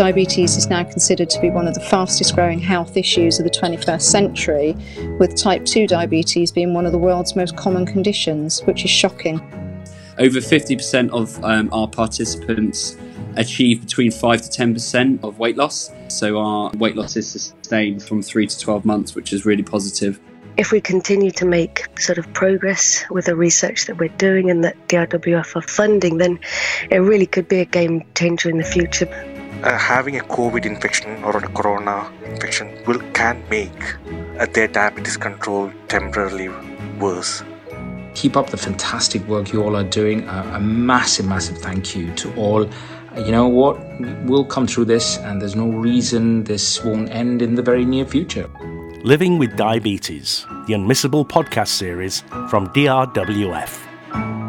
diabetes is now considered to be one of the fastest growing health issues of the 21st century, with type 2 diabetes being one of the world's most common conditions, which is shocking. Over 50% of um, our participants achieve between 5 to 10% of weight loss. So our weight loss is sustained from 3 to 12 months, which is really positive. If we continue to make sort of progress with the research that we're doing and that DRWF are funding, then it really could be a game changer in the future. Uh, having a COVID infection or a corona infection will can make uh, their diabetes control temporarily worse. Keep up the fantastic work you all are doing. Uh, a massive, massive thank you to all you know what? We'll come through this, and there's no reason this won't end in the very near future. Living with Diabetes, the unmissable podcast series from DRWF.